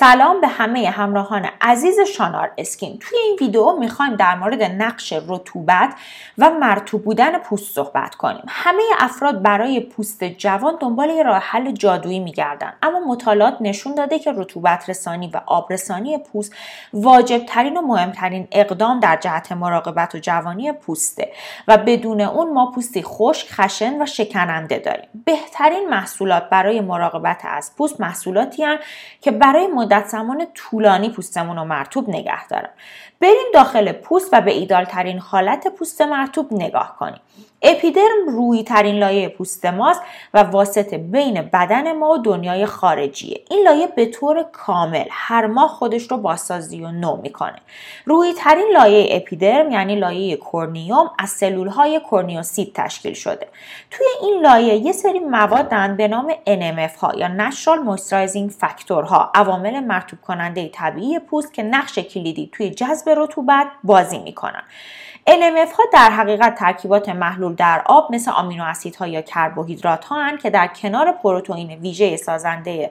سلام به همه همراهان عزیز شانار اسکین. توی این ویدیو می‌خوایم در مورد نقش رطوبت و مرتوب بودن پوست صحبت کنیم. همه افراد برای پوست جوان دنبال یه راه حل جادویی میگردن. اما مطالعات نشون داده که رطوبت رسانی و آب رسانی پوست واجب ترین و مهمترین اقدام در جهت مراقبت و جوانی پوسته. و بدون اون ما پوستی خشک خشن و شکننده داریم. بهترین محصولات برای مراقبت از پوست محصولاتی که برای مدت زمان طولانی پوستمون رو مرطوب نگه دارن بریم داخل پوست و به ایدئال ترین حالت پوست مرطوب نگاه کنیم. اپیدرم رویی ترین لایه پوست ماست و واسطه بین بدن ما و دنیای خارجیه. این لایه به طور کامل هر ماه خودش رو بازسازی و نو می‌کنه. رویی ترین لایه اپیدرم یعنی لایه corneum از سلول های corneocyte تشکیل شده. توی این لایه یه سری موادن به نام NMF ها یا Natural Moisturizing Factor ها عوامل مرطوب کننده طبیعی پوست که نقش کلیدی توی جذب رطوبت بازی می‌کنن. NMF ها در حقیقت ترکیبات محلول در آب مثل آمینو اسیدها یا کربوهیدرات ها که در کنار پروتئین ویژه سازنده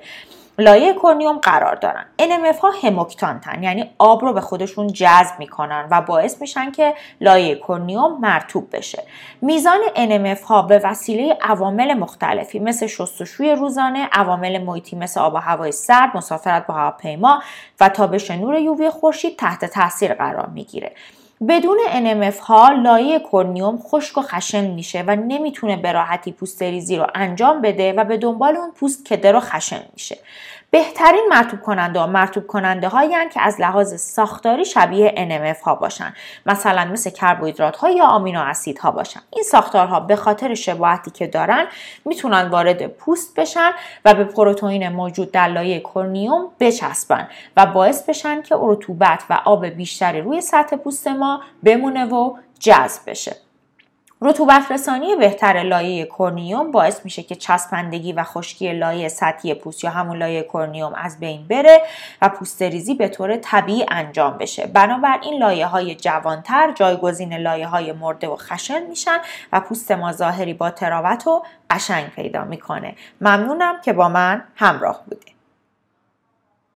لایه corneum قرار دارن. NMF ها humectant ن یعنی آب رو به خودشون جذب می‌کنن و باعث میشن که لایه corneum مرطوب بشه. میزان NMF ها به وسیله عوامل مختلفی مثل شستشوی روزانه عوامل محیطی مثل آب و هوای سرد مسافرت با هواپیما و تابش نور یووی خورشید تحت تاثیر قرار می‌گیره. بدون NMF ها لایه کرنیوم خشک و خشن میشه و نمی‌تونه به راحتی پوست ریزی رو انجام بده و به دنبال اون پوست کدر و خشن میشه. بهترین مرتوب کننده ها مرتوب کننده هایی که از لحاظ ساختاری شبیه NMF ها باشن. مثلا مثل کربوهیدرات ها یا آمینو اسید ها باشن. این ساختارها به خاطر شباهتی که دارن می‌تونن وارد پوست بشن و به پروتئین موجود در لایه corneum بچسبن و باعث بشن که رطوبت و آب بیشتری روی سطح پوست ما بمونه و جذب بشه. رطوبت رسانی بهتر لایه corneum باعث میشه که چسبندگی و خشکی لایه سطحی پوست یا همون لایه corneum از بین بره و پوست ریزی به طور طبیعی انجام بشه. بنابراین لایه های جوانتر جایگزین لایه های مرده و خشن میشن و پوست ما ظاهری با تراوت و قشنگ پیدا می‌کنه. ممنونم که با من همراه بودید.